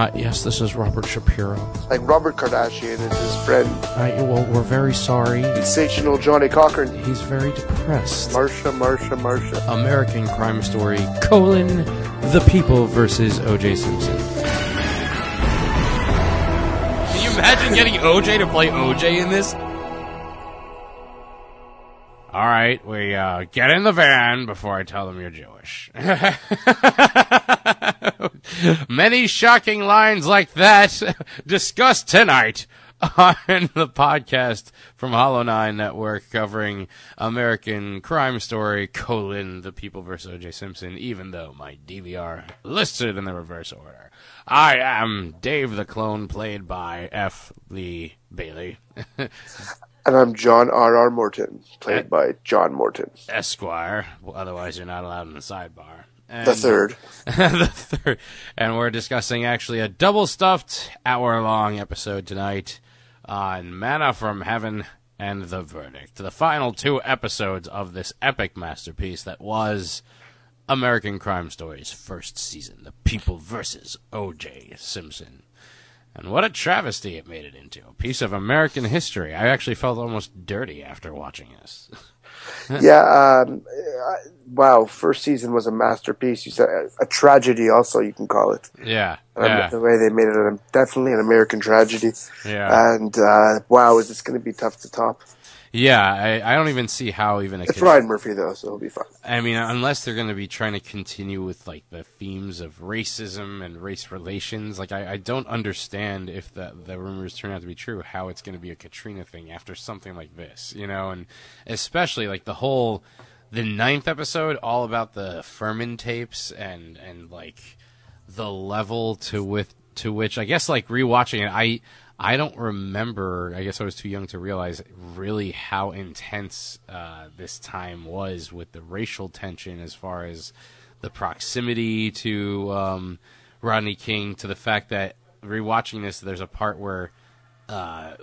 Uh, yes, this is Robert Shapiro. Like Robert Kardashian is his friend. Uh, well, we're very sorry. Sensational Johnnie Cochran. He's very depressed. Marcia, Marcia, Marcia. American Crime Story, colon, The People versus O.J. Simpson. Imagine getting O.J. to play O.J. in this? All right, we uh, get in the van before I tell them you're Jewish. Many shocking lines like that discussed tonight on the podcast from Hollow Nine Network covering American Crime Story, colon, The People vs. O.J. Simpson, even though my DVR listed in the reverse order. I am Dave the Clone, played by F. Lee Bailey. And I'm John R. R. Morton, played by John Morton. Esquire. Well, otherwise, you're not allowed in the sidebar. And, The third. the third. And we're discussing actually a double stuffed hour long episode tonight on Manna from Heaven and the Verdict. The final two episodes of this epic masterpiece that was American Crime Story's first season The People versus O.J. Simpson. And what a travesty it made it into. A piece of American history. I actually felt almost dirty after watching this. yeah, um, uh, wow. First season was a masterpiece. You said a, a tragedy, also you can call it. Yeah, Um, yeah, The way they made it, a, definitely an American tragedy. yeah. And uh, wow, is this going to be tough to top? Yeah, I, I don't even see how even a It's Ryan Murphy though, so it'll be fun. I mean, unless they're going to be trying to continue with like the themes of racism and race relations, like I, I don't understand if the the rumors turn out to be true, how it's going to be a Katrina thing after something like this, you know, and especially like the whole the ninth episode, all about the Fuhrman tapes and and like the level to with to which I guess like rewatching it, I I don't remember. I guess I was too young to realize really how intense uh, this time was with the racial tension, as far as the proximity to um, Rodney King, to the fact that rewatching this, there's a part where uh,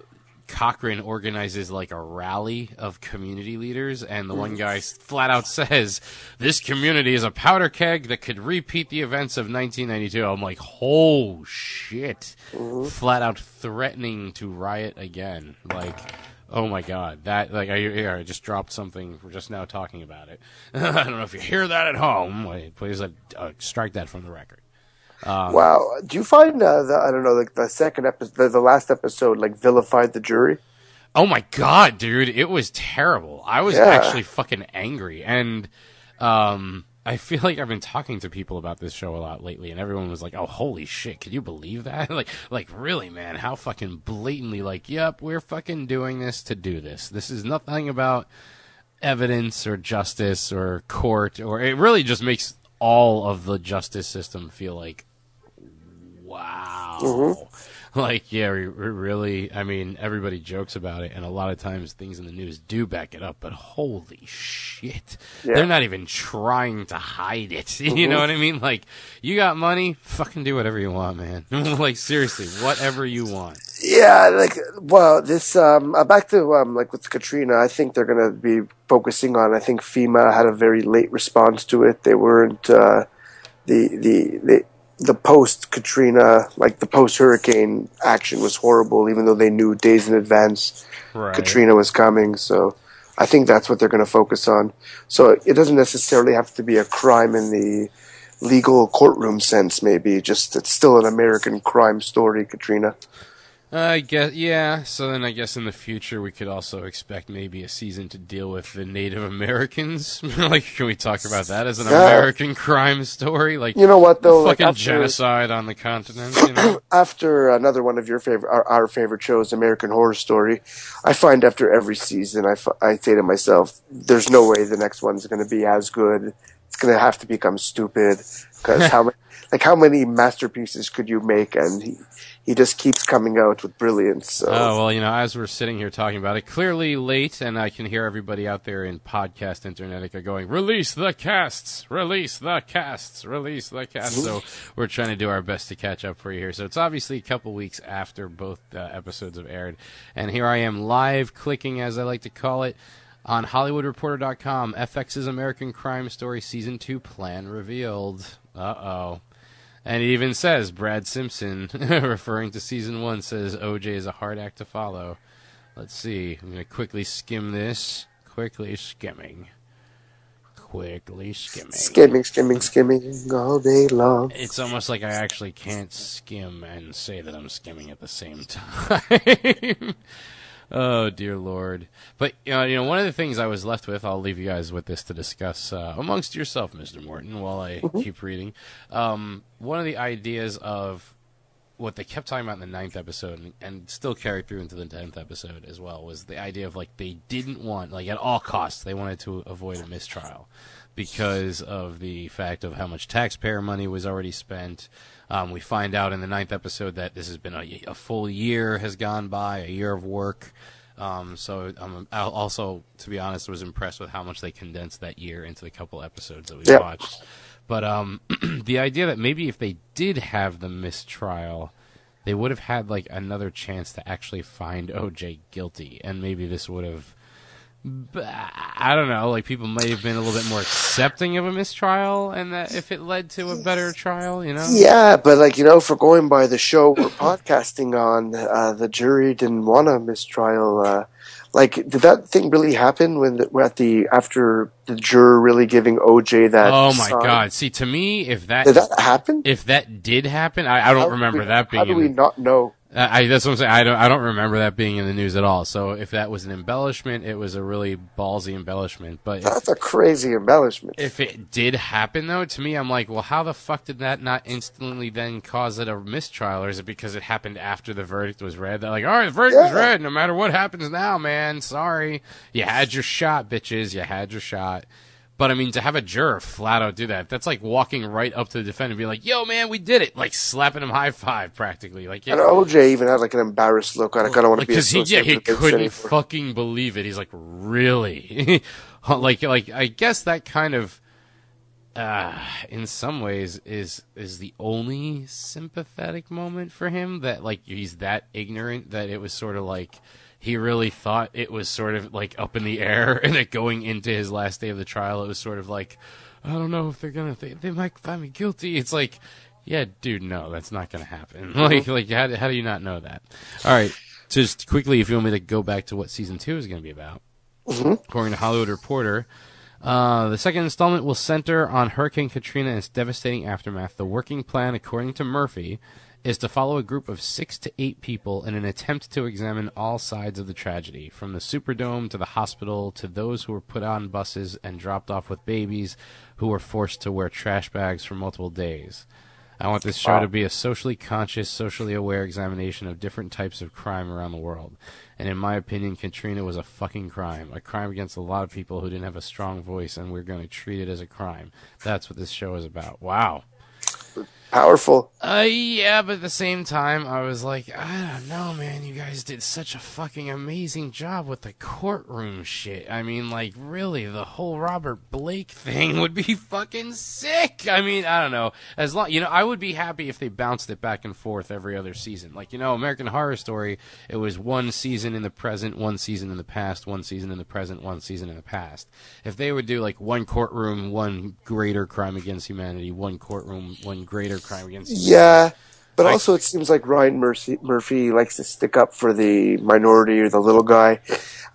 Cochran organizes like a rally of community leaders, and the one guy s- flat out says, "This community is a powder keg that could repeat the events of 1992." I'm like, "Oh shit!" Flat out threatening to riot again. Like, oh my god, that like I, I just dropped something. We're just now talking about it. I don't know if you hear that at home. Please uh, uh, strike that from the record. Um, wow. Do you find uh, the I don't know like the second episode, the, the last episode, like vilified the jury? Oh my god, dude, it was terrible. I was Yeah. actually fucking angry, and um, I feel like I've been talking to people about this show a lot lately, and everyone was like, "Oh, holy shit, can you believe that?" like, like really, man, how fucking blatantly, like, "Yep, we're fucking doing this to do this. This is nothing about evidence or justice or court, or it really just makes all of the justice system feel like, wow." Mm-hmm. Like, yeah, we, we really. I mean, everybody jokes about it, and a lot of times things in the news do back it up. But holy shit, Yeah. they're not even trying to hide it. You know what I mean? Like, you got money, fucking do whatever you want, man. like, seriously, whatever you want. Yeah, like well, this um uh, back to um like with Katrina, I think they're gonna be focusing on. I think FEMA had a very late response to it. They weren't uh, the the the post Katrina, like the post hurricane action was horrible, even though they knew days in advance Right. Katrina was coming. So I think that's what they're going to focus on. So it doesn't necessarily have to be a crime in the legal courtroom sense. Maybe just it's still an American crime story, Katrina. I guess, yeah. So then, I guess in the future we could also expect maybe a season to deal with the Native Americans. like, can we talk about that as an Yeah. American crime story? Like, You know what though? Like fucking after, genocide on the continent. You know? after another one of your favorite, our, our favorite shows, American Horror Story, I find after every season, I, I say to myself, "There's no way the next one's going to be as good it's going to have to become stupid because how like how many masterpieces could you make? And he he just keeps coming out with brilliance. So. Oh well, you know, as we're sitting here talking about it, clearly late, and I can hear everybody out there in podcast internetica going, "Release the casts, release the casts, release the casts." so we're trying to do our best to catch up for you here. So it's obviously a couple weeks after both uh, episodes have aired, and here I am live clicking, as I like to call it. On HollywoodReporter.com, FX's American Crime Story Season 2 plan revealed. Uh oh. And it even says Brad Simpson, referring to season one, says OJ is a hard act to follow. Let's see. I'm going to quickly skim this. Quickly skimming. Quickly skimming. Skimming, skimming, skimming all day long. It's almost like I actually can't skim and say that I'm skimming at the same time. Oh dear lord! But you know, you know, one of the things I was left with, I'll leave you guys with this to discuss uh, amongst yourself, Mister Morton, while I mm-hmm. keep reading. Um, one of the ideas of what they kept talking about in the ninth episode, and, and still carried through into the tenth episode as well, was the idea of like they didn't want, like at all costs, they wanted to avoid a mistrial because of the fact of how much taxpayer money was already spent. Um, we find out in the ninth episode that this has been a, a full year has gone by, a year of work. Um, so I'm also, to be honest, was impressed with how much they condensed that year into the couple episodes that we yep. watched. But um, the idea that maybe if they did have the mistrial, they would have had like another chance to actually find OJ guilty, and maybe this would have I don't know. Like people may have been a little bit more accepting of a mistrial, and that if it led to a better trial, you know. Yeah, but like you know, for going by the show we're podcasting on, uh, the jury didn't want a mistrial. Uh, like, did that thing really happen when the, at the after the juror really giving OJ that? Oh my sign? god! See, to me, if that did that happen, if that did happen, I, I don't how remember we, that being. How do we not know? I, that's what I'm saying. I don't, I don't remember that being in the news at all. So if that was an embellishment, it was a really ballsy embellishment. But that's if, a crazy embellishment. If it did happen, though, to me, I'm like, well, how the fuck did that not instantly then cause it a mistrial, or is it because it happened after the verdict was read? They're like, all right, the verdict yeah. was read. No matter what happens now, man, sorry, you had your shot, bitches. You had your shot. But I mean, to have a juror flat out do that, that's like walking right up to the defendant and be like, yo, man, we did it. Like slapping him high five practically. Like, yeah. And OJ even had like an embarrassed look. Like, I don't want to like, be Cause he, yeah, he couldn't fucking believe it. He's like, really? like, like, I guess that kind of, uh, in some ways is, is the only sympathetic moment for him that like he's that ignorant that it was sort of like, he really thought it was sort of like up in the air, and that going into his last day of the trial, it was sort of like, I don't know if they're gonna, they, they might find me guilty. It's like, yeah, dude, no, that's not gonna happen. Mm-hmm. Like, like how, how do you not know that? All right, just quickly, if you want me to go back to what season two is gonna be about, mm-hmm. according to Hollywood Reporter. Uh, the second installment will center on Hurricane Katrina and its devastating aftermath. The working plan, according to Murphy, is to follow a group of six to eight people in an attempt to examine all sides of the tragedy, from the Superdome to the hospital to those who were put on buses and dropped off with babies who were forced to wear trash bags for multiple days. I want this show wow. to be a socially conscious, socially aware examination of different types of crime around the world. And in my opinion, Katrina was a fucking crime. A crime against a lot of people who didn't have a strong voice, and we're going to treat it as a crime. That's what this show is about. Wow powerful. Uh, yeah, but at the same time, I was like, I don't know, man. You guys did such a fucking amazing job with the courtroom shit. I mean, like, really, the whole Robert Blake thing would be fucking sick. I mean, I don't know. As long, you know, I would be happy if they bounced it back and forth every other season. Like, you know, American Horror Story, it was one season in the present, one season in the past, one season in the present, one season in the past. If they would do like one courtroom, one greater crime against humanity, one courtroom, one greater crime against. Yeah, but I, also it seems like Ryan Murphy, Murphy likes to stick up for the minority or the little guy,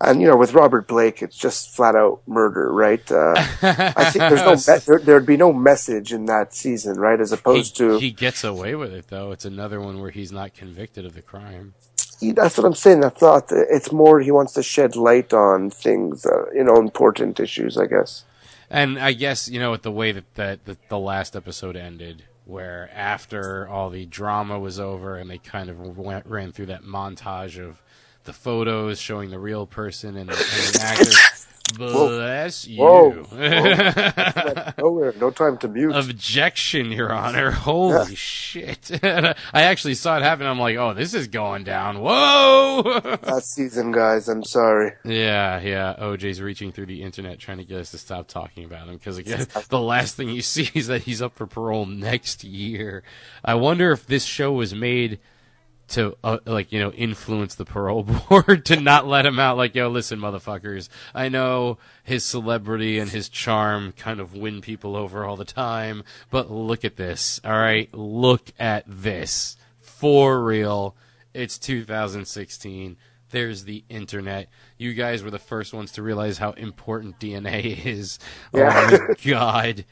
and you know with Robert Blake it's just flat out murder, right? Uh, I think there's no me- there, there'd be no message in that season, right? As opposed he, to he gets away with it though. It's another one where he's not convicted of the crime. That's what I'm saying. I thought it's more he wants to shed light on things, uh, you know, important issues. I guess. And I guess you know with the way that that, that the last episode ended, where after all the drama was over and they kind of went, ran through that montage of the photos showing the real person and, and the Bless you. Whoa. Went nowhere. No time to mute. Objection, Your Honor. Holy shit. I actually saw it happen. I'm like, oh, this is going down. Whoa! Last season, guys. I'm sorry. yeah, yeah. OJ's reaching through the internet trying to get us to stop talking about him because again, the last thing you see is that he's up for parole next year. I wonder if this show was made to uh, like you know influence the parole board to not let him out like yo listen motherfuckers i know his celebrity and his charm kind of win people over all the time but look at this all right? Look at this. For real. It's 2016 there's the internet. You guys were the first ones to realize how important dna is. Yeah. oh my god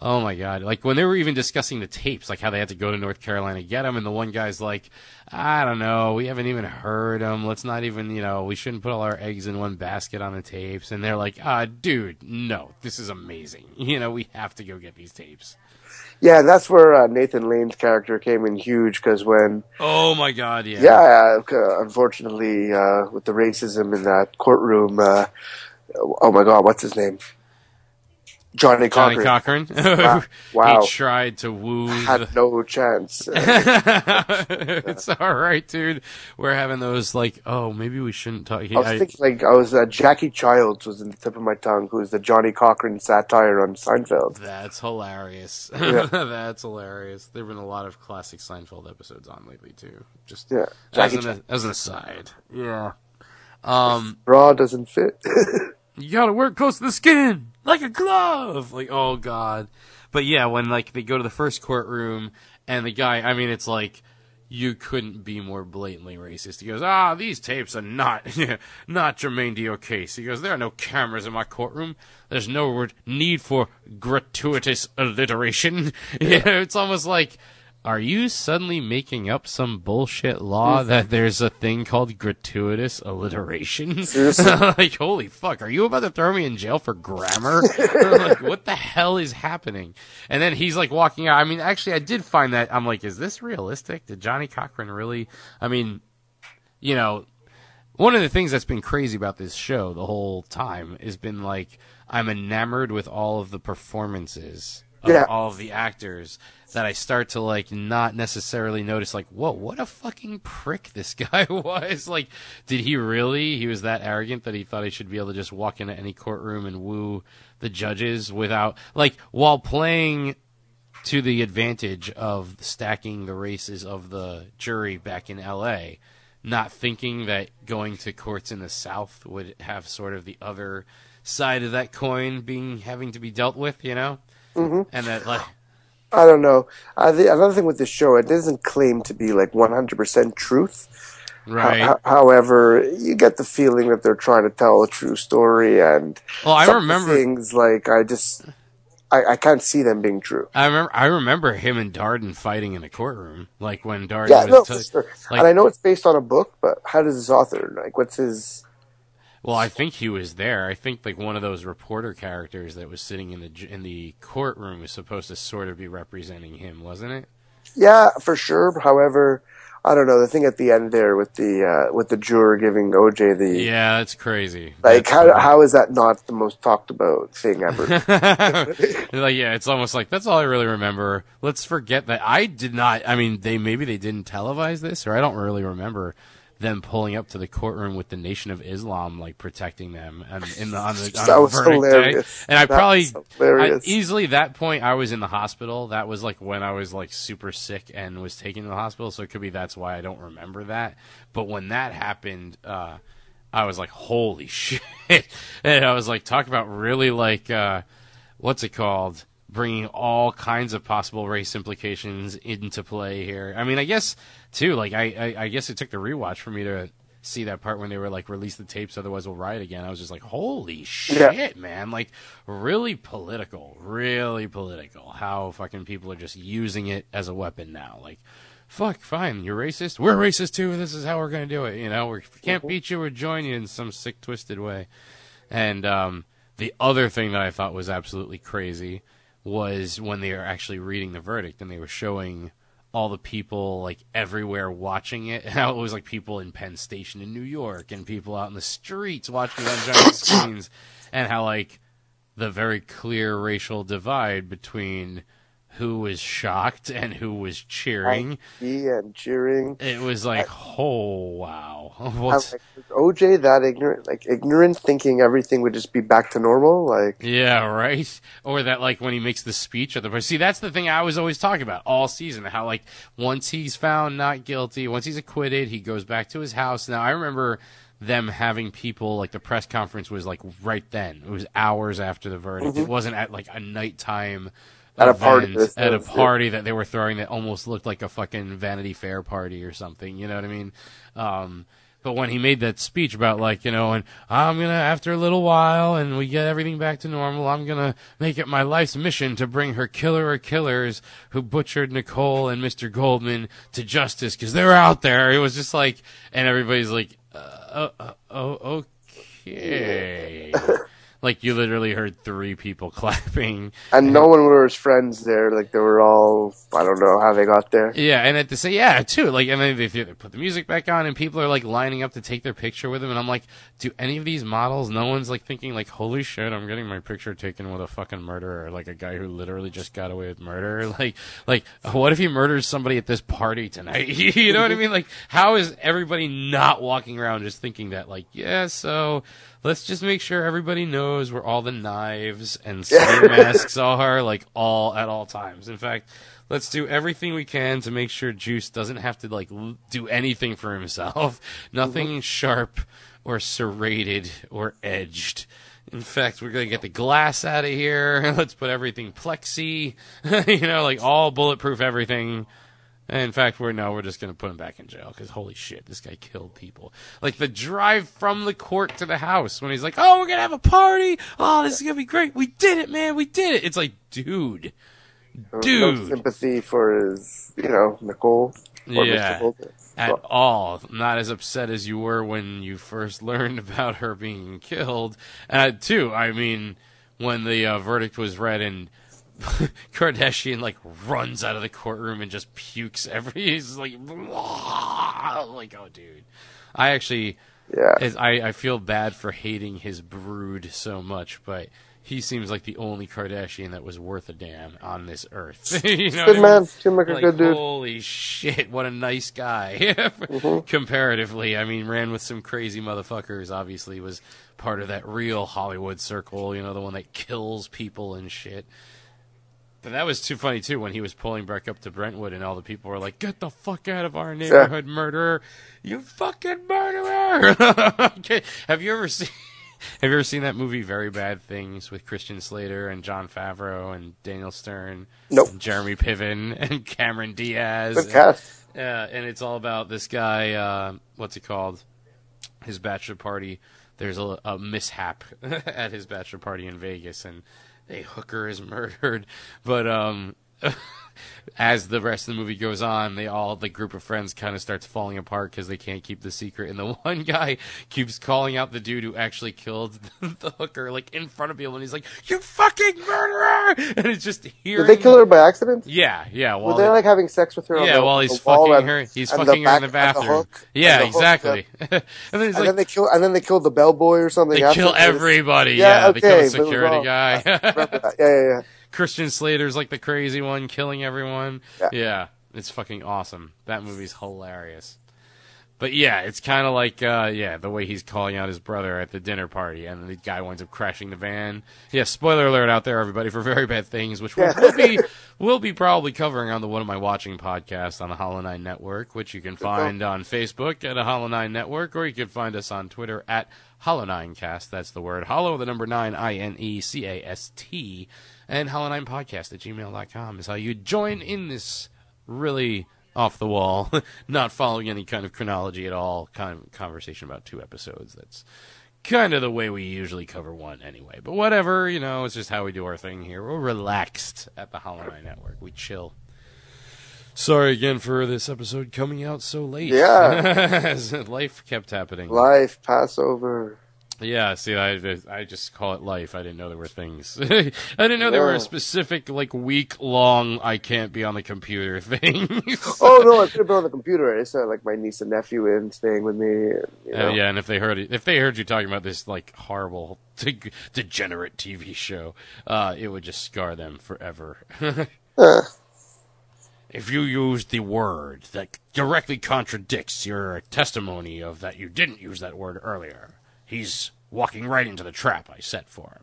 Oh my god! Like when they were even discussing the tapes, like how they had to go to North Carolina to get them, and the one guy's like, "I don't know, we haven't even heard them. Let's not even, you know, we shouldn't put all our eggs in one basket on the tapes." And they're like, "Ah, dude, no, this is amazing. You know, we have to go get these tapes." Yeah, that's where uh, Nathan Lane's character came in huge because when, Oh my god! Yeah. yeah, uh, unfortunately, uh, with the racism in that courtroom, uh, oh my God, what's his name? Johnnie Johnnie Cochran Cochran. Wow. Wow. he tried to woo. the- had no chance. It's all right, dude. We're having those like, oh, maybe we shouldn't talk. I was thinking like I was uh, Jackie Chiles was in the tip of my tongue, who's the Johnnie Cochran satire on Seinfeld. That's hilarious. Yeah. That's hilarious. There've been a lot of classic Seinfeld episodes on lately too. Just Yeah, as Jackie an, as an aside. Yeah. Um, Raw doesn't fit. you gotta work close to the skin, like a glove. Like, oh god. But yeah, when like they go to the first courtroom and the guy, I mean, it's like you couldn't be more blatantly racist. He goes, ah, these tapes are not not germane to your case. He goes, there are no cameras in my courtroom. There's no need for gratuitous alliteration. You know, it's almost like. Are you suddenly making up some bullshit law mm-hmm. that there's a thing called gratuitous alliteration? Like, holy fuck, are you about to throw me in jail for grammar? like, what the hell is happening? And then he's like walking out. I mean, actually, I did find that. I'm like, is this realistic? Did Johnnie Cochran really? I mean, you know, one of the things that's been crazy about this show the whole time has been like, I'm enamored with all of the performances of Yeah. all of the actors that I start to like not necessarily notice like, whoa, what a fucking prick this guy was. Like, did he really? He was that arrogant that he thought he should be able to just walk into any courtroom and woo the judges without like while playing to the advantage of stacking the races of the jury back in LA, not thinking that going to courts in the South would have sort of the other side of that coin being having to be dealt with, you know? Mm-hmm. And that like I don't know. Uh, the, another thing with this show, it doesn't claim to be like 100% truth. right. Ho- however, you get the feeling that they're trying to tell a true story, and well, I remember things like I just I, I can't see them being true. I remember I remember him and Darden fighting in the courtroom, like when Darden Yeah, was no, t- for sure. like- and I know it's based on a book, but how does this author like? What's his? Well, I think he was there. I think like one of those reporter characters that was sitting in the in the courtroom was supposed to sort of be representing him, wasn't it? Yeah, for sure. However, I don't know the thing at the end there with the uh, with the juror giving OJ the Yeah, that's crazy. like That's how fucking- how is that not the most talked about thing ever? like yeah, it's almost like that's all I really remember. Let's forget that I did not. I mean, they maybe they didn't televise this, or I don't really remember them pulling up to the courtroom with the Nation of Islam like protecting them and in the on the, on That was verdict hilarious. day. And I That probably. I, easily that point I was in the hospital. That was like when I was like super sick and was taken to the hospital. So it could be that's why I don't remember that. But when that happened, uh, I was like, holy shit! and I was like, talk about really like. Uh, what's it called? Bringing all kinds of possible race implications into play here. I mean, I guess too. Like, I, I, I guess it took the rewatch for me to see that part when they were like, release the tapes, otherwise we'll riot again. I was just like, holy shit, Yeah. man! Like, really political, really political. How fucking people are just using it as a weapon now. Like, fuck, fine, you're racist. We're racist too. This is how we're gonna do it. You know, we can't beat you or join you in some sick, twisted way. And um, the other thing that I thought was absolutely crazy was when they were actually reading the verdict and they were showing all the people like everywhere watching it. And how it was like people in Penn Station in New York and people out in the streets watching it on giant screens, and how like the very clear racial divide between who was shocked and who was cheering. He and cheering. It was like, oh wow, I'm what's like, OJ that ignorant, like ignorant, thinking everything would just be back to normal? Like, Yeah, right. Or that like when he makes the speech at the see that's the thing I was always talking about all season how like once he's found not guilty, once he's acquitted, he goes back to his house. Now I remember them having people like the press conference was like right then. It was hours after the verdict. It mm-hmm. wasn't at like a nighttime At a party at a party that they were throwing that almost looked like a fucking Vanity Fair party or something. You know what I mean? Um, but when he made that speech about like you know, and I'm gonna after a little while and we get everything back to normal, I'm gonna make it my life's mission to bring her killer or killers who butchered Nicole and Mr. Goldman to justice because they're out there. It was just like, and everybody's like, uh, uh, oh, okay. like you literally heard three people clapping. and no one were his friends there. Like they were all, I don't know how they got there. Yeah, and at the same, yeah, too. Like, and then they, they put the music back on, and people are like lining up to take their picture with him, and I'm like, do any of these models? No one's like thinking like, holy shit, I'm getting my picture taken with a fucking murderer, like a guy who literally just got away with murder. Like, like, what if he murders somebody at this party tonight? you know what I mean? Like, how is everybody not walking around just thinking that? Like, yeah, so let's just make sure everybody knows where all the knives and sleep masks are, like all at all times. In fact, let's do everything we can to make sure Juice doesn't have to like l- do anything for himself. Nothing mm-hmm. sharp or serrated or edged. In fact, we're gonna get the glass out of here. Let's put everything plexi, you know, like all bulletproof everything. In fact, we're no, we're just gonna put him back in jail because holy shit, this guy killed people. Like the drive from the court to the house when he's like, "Oh, we're gonna have a party. Oh, this is gonna be great. We did it, man. We did it." It's like, dude, Dude. no sympathy for his, you know, Nicole. Or Yeah. Mr. At Well, all. Not as upset as you were when you first learned about her being killed. And too, I mean, when the uh, verdict was read and Kardashian like runs out of the courtroom and just pukes every. He's like, like, oh, dude. I actually, yeah. I, I feel bad for hating his brood so much, but he seems like the only Kardashian that was worth a damn on this earth. you know Good man. Seemed like a Like, good dude. Holy shit, what a nice guy. Mm-hmm. Comparatively, I mean, ran with some crazy motherfuckers. Obviously, was part of that real Hollywood circle. You know, the one that kills people and shit. But that was too funny too when he was pulling back up to Brentwood and all the people were like, "Get the fuck out of our neighborhood, murderer! You fucking murderer!" okay. Have you ever seen? Have you ever seen that movie Very Bad Things with Christian Slater and Jon Favreau and Daniel Stern? Nope. And Jeremy Piven and Cameron Diaz. Good cast. Yeah, and it's all about this guy. Uh, what's it called? His bachelor party. There's a, a mishap at his bachelor party in Vegas, and a hooker is murdered. But um, as the rest of the movie goes on, they all the group of friends kind of starts falling apart because they can't keep the secret. And the one guy keeps calling out the dude who actually killed the hooker, like in front of people, and he's like, "You fucking murderer!" And it's just hearing. Did they kill her by accident? Yeah, yeah. Were While they they- like having sex with her? on yeah, the, while he's the fucking and- her, he's fucking her in the the bathroom. hook- yeah, the hook, exactly. and then And like, then they kill, and then they killed the bellboy or something. they kill everybody. Yeah, Yeah, they kill okay, the but it was security all- guy. Yeah, yeah, yeah. Christian Slater's like the crazy one, killing everyone. Yeah. it's fucking awesome. That movie's hilarious. But yeah, it's kind of like uh, yeah, the way he's calling out his brother at the dinner party, and the guy winds up crashing the van. Yeah, spoiler alert out there, everybody, for very bad things, which Yeah. we'll be we'll be probably covering on the What Am I Watching podcast on the Hollow Nine Network, which you can find on Facebook at a Hollow Nine Network, or you can find us on Twitter at Hollow Nine Cast. That's the word Hollow, the number nine, I N E C A S T, and Hollow Nine Podcast at gmail.com is how you join in this really off the wall, not following any kind of chronology at all, kind of conversation about two episodes. That's kind of the way we usually cover one anyway. But whatever, you know, it's just how we do our thing here. We're relaxed at the Hollow Knight Network. We chill. Sorry again for this episode coming out so late. Yeah. Life kept happening. Life, Passover. Yeah, see, I, I just call it life. I didn't know there were things. I didn't know there were a specific, like, week long, I can't be on the computer thing. Oh no, I could have been on the computer. It's not like my niece and nephew in staying with me. And, you know. Uh, yeah, and if they heard it, if they heard you talking about this like horrible, de- degenerate TV show, uh, it would just scar them forever. Uh, if you use the word that directly contradicts your testimony of that you didn't use that word earlier, he's walking right into the trap I set for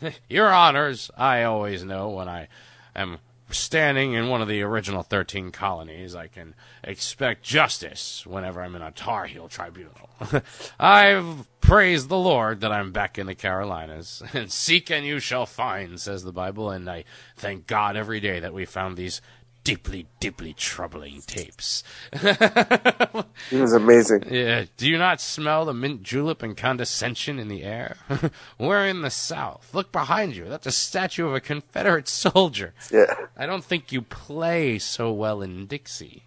him. Your honors, I always know when I am standing in one of the original 13 colonies, I can expect justice whenever I'm in a Tar Heel tribunal. I've praised the Lord that I'm back in the Carolinas, and seek and you shall find, says the Bible, and I thank God every day that we found these deeply, deeply troubling tapes. it was amazing. Yeah, do you not smell the mint julep and condescension in the air? We're in the South. Look behind you. That's a statue of a Confederate soldier. Yeah. I don't think you play so well in Dixie.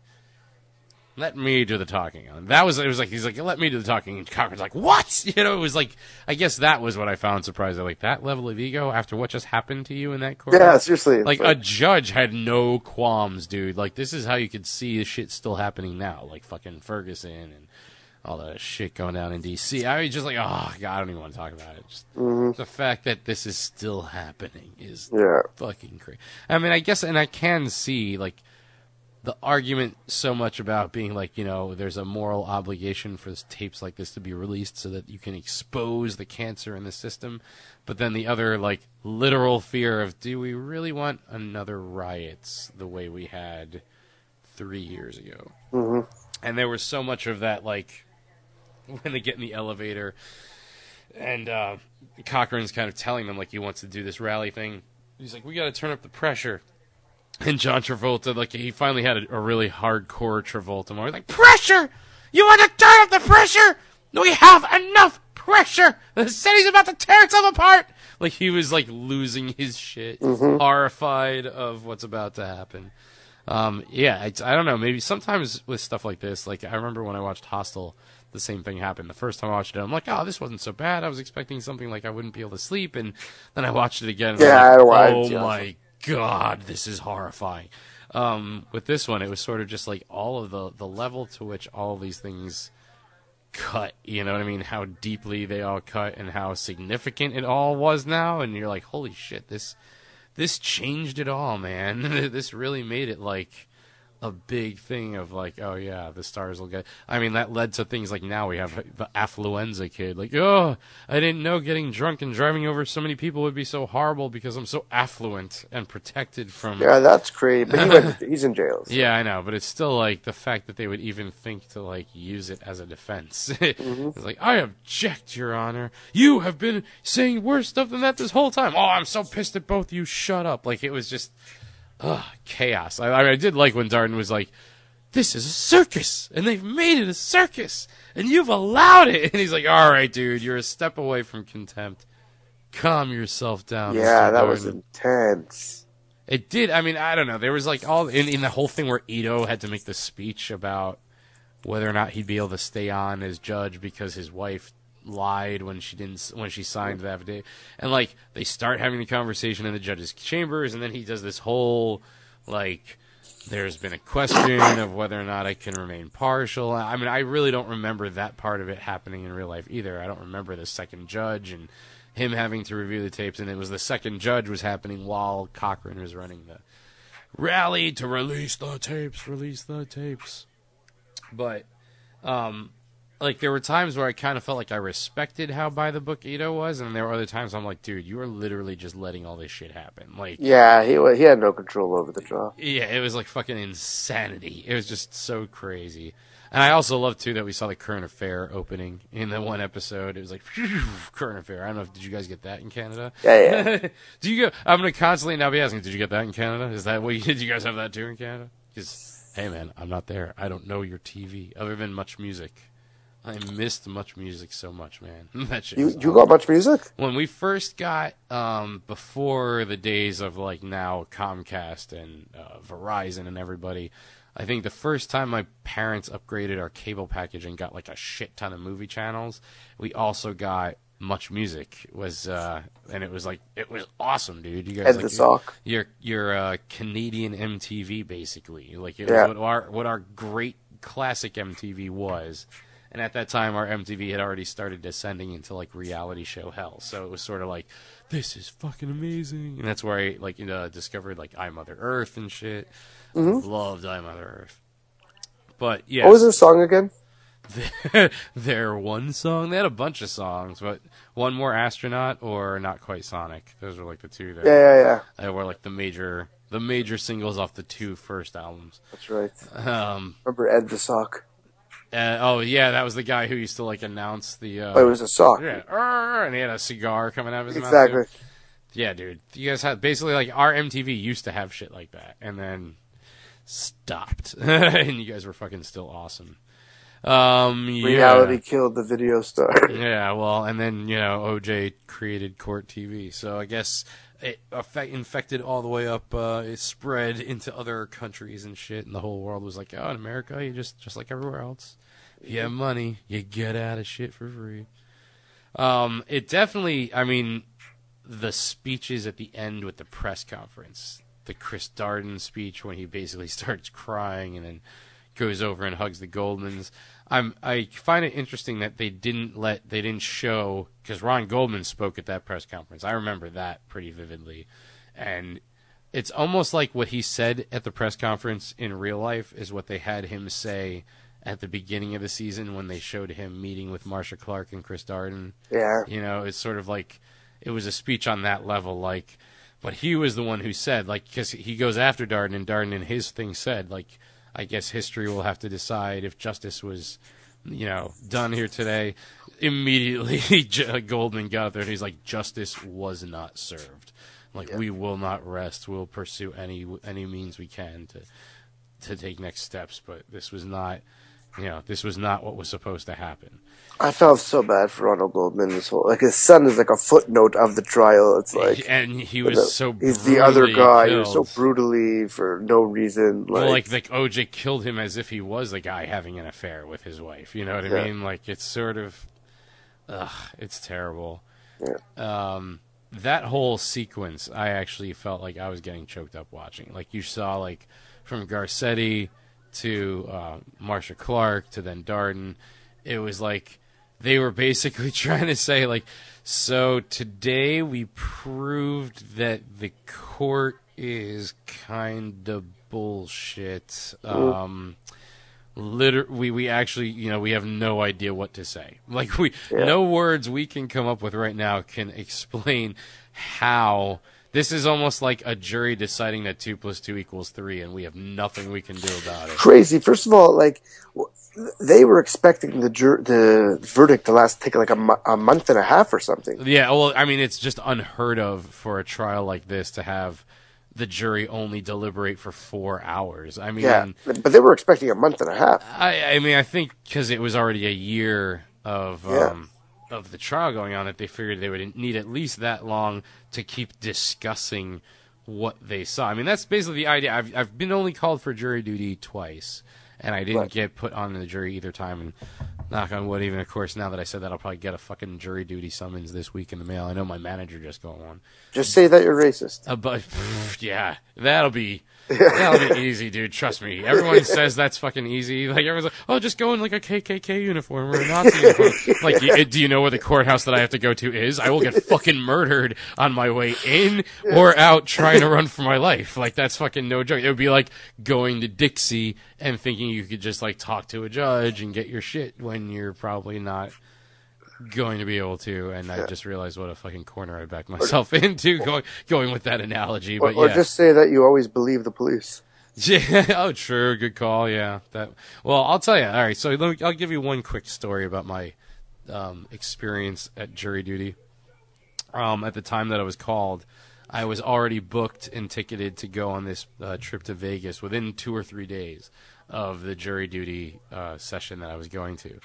Let me do the talking. And that was it was like he's like let me do the talking and Cochran's like what you know it was like I guess that was what I found surprising like that level of ego after what just happened to you in that court Yeah, seriously. like a judge had no qualms, dude. Like this is how you could see the shit still happening now, like fucking Ferguson and all the shit going down in D.C. I was just like, oh god, I don't even want to talk about it. Just mm-hmm. the fact that this is still happening is yeah. fucking crazy. I mean, I guess, and I can see like the argument so much about being like, you know, there's a moral obligation for tapes like this to be released so that you can expose the cancer in the system. But then the other, like, literal fear of, do we really want another riots the way we had three years ago? hmm and there was so much of that like when they get in the elevator and uh cochran's kind of telling them like he wants to do this rally thing he's like we got to turn up the pressure and john travolta like he finally had a, a really hardcore travolta moment like pressure you want to turn up the pressure we have enough pressure the city's about to tear itself apart like he was like losing his shit horrified of what's about to happen um, yeah, it's, I don't know. Maybe sometimes with stuff like this, like I remember when I watched Hostel, the same thing happened. The first time I watched it, I'm like, oh, this wasn't so bad. I was expecting something like I wouldn't be able to sleep, and then I watched it again. Yeah, I like, I- oh my god, this is horrifying. Um, with this one, it was sort of just like all of the the level to which all these things cut. You know what I mean? How deeply they all cut, and how significant it all was now. And you're like, holy shit, this this changed it all, man. this really made it like a big thing of like, oh yeah, the stars will get. I mean, that led to things like now we have the affluenza kid. Like, oh, I didn't know getting drunk and driving over so many people would be so horrible because I'm so affluent and protected from. Yeah, that's crazy. But he went, he's in jail. so- Yeah, I know, but it's still like the fact that they would even think to like use it as a defense. Mm-hmm. it's like, I object, Your Honor. You have been saying worse stuff than that this whole time. Oh, I'm so pissed at both you. Shut up. Like it was just, ugh, chaos. I, I, mean, I did like when Darden was like, "This is a circus, and they've made it a circus, and you've allowed it." And he's like, "All right, dude, you're a step away from contempt. Calm yourself down." Yeah, Mr. that was intense. It did. I mean, I don't know. There was like all in, in the whole thing where Ito had to make the speech about whether or not he'd be able to stay on as judge because his wife lied when she didn't when she signed the affidavit, and like they start having the conversation in the judge's chambers, and then he does this whole like. There's been a question of whether or not I can remain partial. I mean, I really don't remember that part of it happening in real life either. I don't remember the second judge and him having to review the tapes, and it was the second judge was happening while Cochran was running the rally to release the tapes, release the tapes. But, um, like there were times where I kind of felt like I respected how by the book Ito was, and there were other times I'm like, dude, you are literally just letting all this shit happen. Like, Yeah, he he had no control over the draw. yeah, it was like fucking insanity. It was just so crazy. And I also love too that we saw the current affair opening in the one episode. It was like phew, current affair. I don't know if did you guys get that in Canada? Yeah, yeah. Do you go? I'm gonna constantly now be asking. Did you get that in Canada? Is that what you, did? You guys have that too in Canada? Because hey, man, I'm not there. I don't know your TV other than Much Music. I missed Much Music so much, man. that shit. You you got much music? when we first got um, before the days of like now Comcast and uh, Verizon and everybody, I think the first time my parents upgraded our cable package and got like a shit ton of movie channels, we also got much music was uh and it was like it was awesome dude you guys like the Sock. you're, uh, Canadian MTV basically. Like it Yeah. was what our what our great classic MTV was. And at that time, our MTV had already started descending into like reality show hell. So it was sort of like, this is fucking amazing, and that's where I like you know discovered like I Mother Earth and shit. Loved I Mother Earth. But yeah, What was the song again? their one song. They had a bunch of songs, but one more astronaut or not quite Sonic. Those were like the two that Yeah, yeah, yeah. they were like the major the major singles off the two first albums. That's right. Um, Remember Ed the Sock? Uh, oh yeah, that was the guy who used to like announce the. Uh, Oh, it was a sock. yeah, "Arr," and he had a cigar coming out of his Exactly. mouth. Exactly. Yeah, dude. You guys had basically like our MTV used to have shit like that, and then stopped, and you guys were fucking still awesome. Um, yeah. Reality killed the video star. Yeah, well, and then you know OJ created Court TV, so I guess it affect, infected all the way up. Uh, it spread into other countries and shit, and the whole world was like, "Oh, in America, you just just like everywhere else. If you have money, you get out of shit for free." Um, it definitely. I mean, the speeches at the end with the press conference, the Chris Darden speech when he basically starts crying and then goes over and hugs the Goldmans. I'm I find it interesting that they didn't let they didn't show because Ron Goldman spoke at that press conference. I remember that pretty vividly, and it's almost like what he said at the press conference in real life is what they had him say at the beginning of the season when they showed him meeting with Marcia Clark and Chris Darden. yeah. You know, it's sort of like it was a speech on that level, like. But he was the one who said, like, because he goes after Darden, and Darden in his thing said, like, I guess history will have to decide if justice was, you know, done here today. Immediately, Goldman got there and he's like, justice was not served. Like, we will not rest. We'll pursue any any means we can to to take next steps. But this was not, you know, this was not what was supposed to happen. I felt so bad for Ronald Goldman. This whole like his son is like a footnote of the trial. It's like and he was so he's the other guy. He was so brutally for no reason. Like, well, like like OJ killed him as if he was the guy having an affair with his wife. You know what I Yeah. mean? Like it's sort of, ugh, it's terrible. Yeah. Um, that whole sequence, I actually felt like I was getting choked up watching. Like you saw, like from Garcetti to uh, Marcia Clark to then Darden, it was like they were basically trying to say like, so today we proved that the court is kind of bullshit. Um, liter- we we actually you know we have no idea what to say like we Yeah. no words we can come up with right now can explain how this is almost like a jury deciding that two plus two equals three and we have nothing we can do about it crazy. First of all, like they were expecting the jur- the verdict to last take like a, mo- a month and a half or something. yeah well i mean it's just unheard of for a trial like this to have the jury only deliberate for four hours i mean Yeah, but they were expecting a month and a half. I, I mean, I think because it was already a year of Yeah. um, of the trial going on, that they figured they would need at least that long to keep discussing what they saw. I mean, that's basically the idea. I've I've been only called for jury duty twice, and I didn't Right. get put on the jury either time. And knock on wood, even of course, now that I said that, I'll probably get a fucking jury duty summons this week in the mail. I know my manager just got one. Just say that you're racist. Uh, but yeah, that'll be that'll be easy, dude. Trust me. Everyone says that's fucking easy. Like everyone's like, "Oh, just go in like a KKK uniform or a Nazi uniform." Like, y- do you know where the courthouse that I have to go to is? I will get fucking murdered on my way in or out trying to run for my life. Like that's fucking no joke. It would be like going to Dixie and thinking you could just like talk to a judge and get your shit when you're probably not going to be able to, and I just realized what a fucking corner I backed myself into going going with that analogy. Or, But or yeah, just say that you always believe the police. yeah. Oh, true. Good call. Yeah. That. Well, I'll tell you. All right. So let me, I'll give you one quick story about my um, experience at jury duty. Um, at the time that I was called, I was already booked and ticketed to go on this uh, trip to Vegas within two or three days of the jury duty uh, session that I was going to,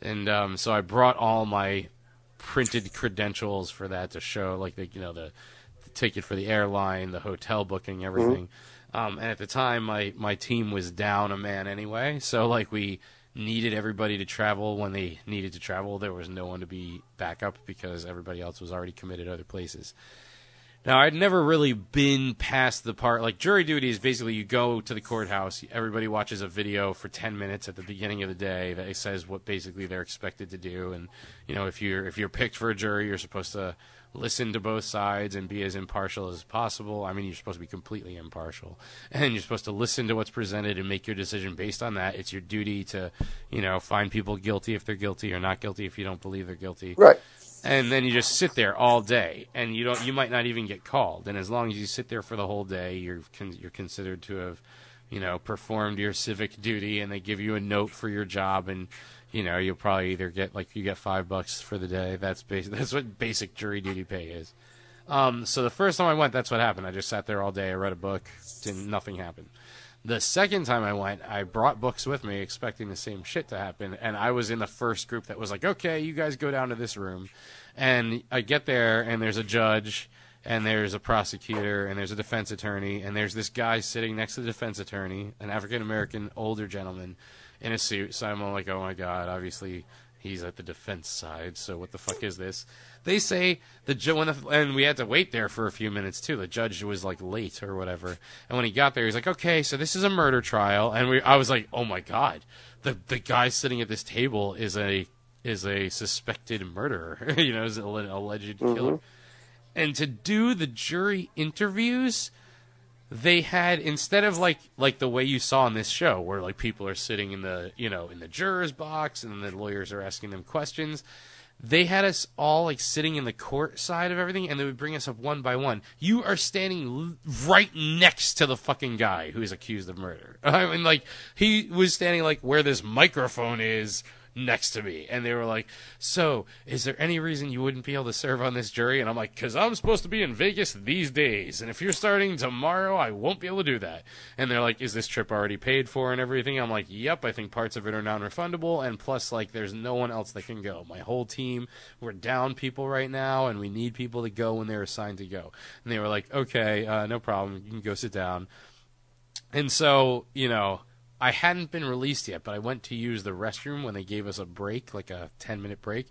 and um, so I brought all my printed credentials for that to show, like the you know the, the ticket for the airline, the hotel booking, everything. Um, and at the time, my my team was down a man anyway, so like we needed everybody to travel when they needed to travel. There was no one to be backup because everybody else was already committed other places. Now, I'd never really been past the part like jury duty is basically you go to the courthouse, everybody watches a video for 10 minutes at the beginning of the day that says what basically they're expected to do and you know, if you're if you're picked for a jury, you're supposed to listen to both sides and be as impartial as possible. I mean, you're supposed to be completely impartial, and you're supposed to listen to what's presented and make your decision based on that. It's your duty to, you know, find people guilty if they're guilty or not guilty if you don't believe they're guilty. Right. And then you just sit there all day, and you don't. You might not even get called. And as long as you sit there for the whole day, you're con- you're considered to have, you know, performed your civic duty, and they give you a note for your job and you know, you'll probably either get like you get five bucks for the day. That's basic. That's what basic jury duty pay is. Um, so the first time I went, that's what happened. I just sat there all day. I read a book. Didn't nothing happened. The second time I went, I brought books with me, expecting the same shit to happen. And I was in the first group that was like, "Okay, you guys go down to this room." And I get there, and there's a judge, and there's a prosecutor, and there's a defense attorney, and there's this guy sitting next to the defense attorney, an African American older gentleman in a suit. So I'm like, oh my god, obviously he's at the defense side. So what the fuck is this? They say the ju- when the, and we had to wait there for a few minutes too. The judge was like late or whatever. And when he got there, he's like, okay, so this is a murder trial. And we, I was like, oh my god, the the guy sitting at this table is a is a suspected murderer. you know, is an alleged mm-hmm. killer. And to do the jury interviews they had instead of like like the way you saw on this show where like people are sitting in the you know in the jurors box and the lawyers are asking them questions they had us all like sitting in the court side of everything and they would bring us up one by one. You are standing right next to the fucking guy who is accused of murder. I mean like he was standing like where this microphone is next to me. And they were like so is there any reason you wouldn't be able to serve on this jury? And i'm like because i'm supposed to be in vegas these days. And if you're starting tomorrow i won't be able to do that and they're like is this trip already paid for and everything? I'm like yep i think parts of it are non-refundable. And plus like there's no one else that can go. My whole team we're down people right now and we need people to go when they're assigned to go. And they were like okay uh, no problem. You can go sit down. And so you know I hadn't been released yet, but I went to use the restroom when they gave us a break, like a 10 minute break.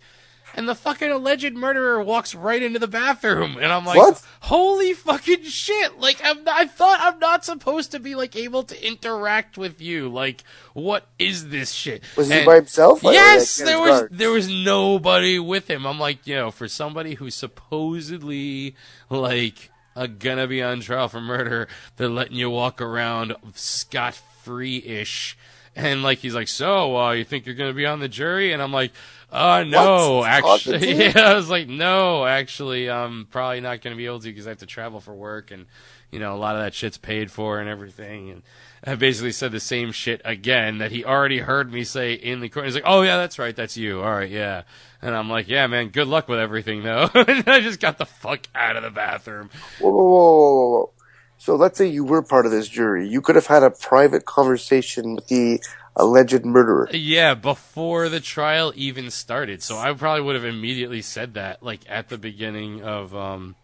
And the fucking alleged murderer walks right into the bathroom. And I'm like, what? holy fucking shit. Like, I'm I thought I'm not supposed to be, like, able to interact with you. Like, what is this shit? Was and, he by himself? yes, there was, guards? there was nobody with him. I'm like, you know, for somebody who's supposedly, like, gonna be on trial for murder, they're letting you walk around scot free ish. And like he's like, so uh, you think you're gonna be on the jury? And I'm like, uh, no, what? actually, yeah. I was like, no, actually, I'm probably not gonna be able to because I have to travel for work, and you know, a lot of that shit's paid for and everything. And I basically said the same shit again that he already heard me say in the court. He's like, oh yeah, that's right, that's you. All right, yeah. And I'm like, yeah, man, good luck with everything though. and I just got the fuck out of the bathroom. Whoa, whoa, whoa, whoa. So let's say you were part of this jury. You could have had a private conversation with the alleged murderer. Yeah, before the trial even started. So I probably would have immediately said that, like at the beginning of um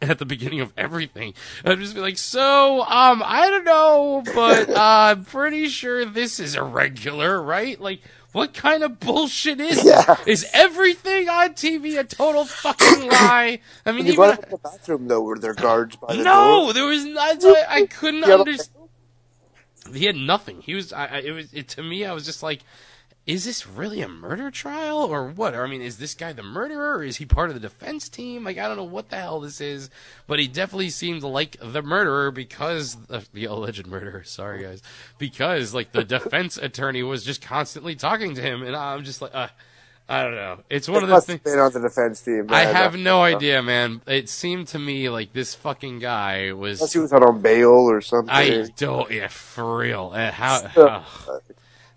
at the beginning of everything. I'd just be like, so, um, I don't know, but uh, I'm pretty sure this is irregular, right? Like, what kind of bullshit is yeah. Is everything on TV a total fucking lie? I mean, you even to the bathroom though, were there guards by the no, door? there was not. I, I couldn't understand. He had nothing. He was. I, it was. It, to me, I was just like, is this really a murder trial or what? Or, I mean, is this guy the murderer or is he part of the defense team? Like, I don't know what the hell this is, but he definitely seemed like the murderer because of the alleged murderer. Sorry, guys. Because, like, the defense attorney was just constantly talking to him, and I'm just like, uh, I don't know. It's one it of those things. Been on the defense team. I have no idea, man. It seemed to me like this fucking guy was. Unless he was out on bail or something. I don't. Yeah, for real. Uh, how? Uh,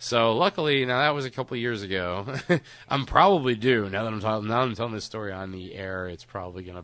so luckily, now that was a couple years ago. I'm probably due now that I'm talking. Now I'm telling this story on the air. It's probably gonna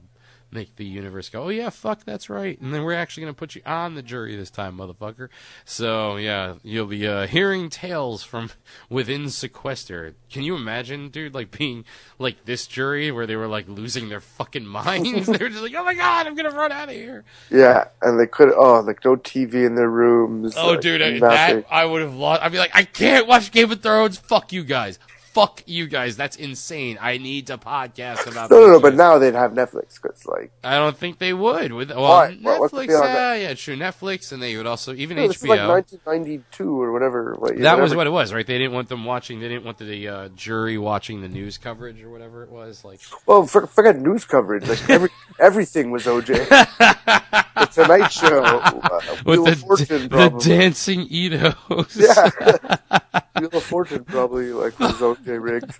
make the universe go, oh yeah, fuck, that's right, and then we're actually gonna put you on the jury this time, motherfucker. So yeah, you'll be uh, hearing tales from within sequester. Can you imagine, dude, like being like this jury where they were like losing their fucking minds? they were just like, oh my god, I'm gonna run out of here. Yeah, and they could oh like no TV in their rooms. Oh, like, dude, nothing. that I would have lost. I'd be like, I can't watch Game of Thrones. Fuck you guys. Fuck you guys. That's insane. I need to podcast about. no, no, no, but now they'd have Netflix because like I don't think they would. With well, Why? What- what's the Netflix, yeah, yeah, true. Netflix, and they would also even no, HBO. like 1992 or whatever. Like, that was what it was, right? They didn't want them watching. They didn't want the uh, jury watching the news coverage or whatever it was. Like, Well, for, forget news coverage. Like every everything was OJ. the Tonight Show, uh, with of Fortune, the, the dancing Itos. Yeah, Fortune probably like was okay rigged.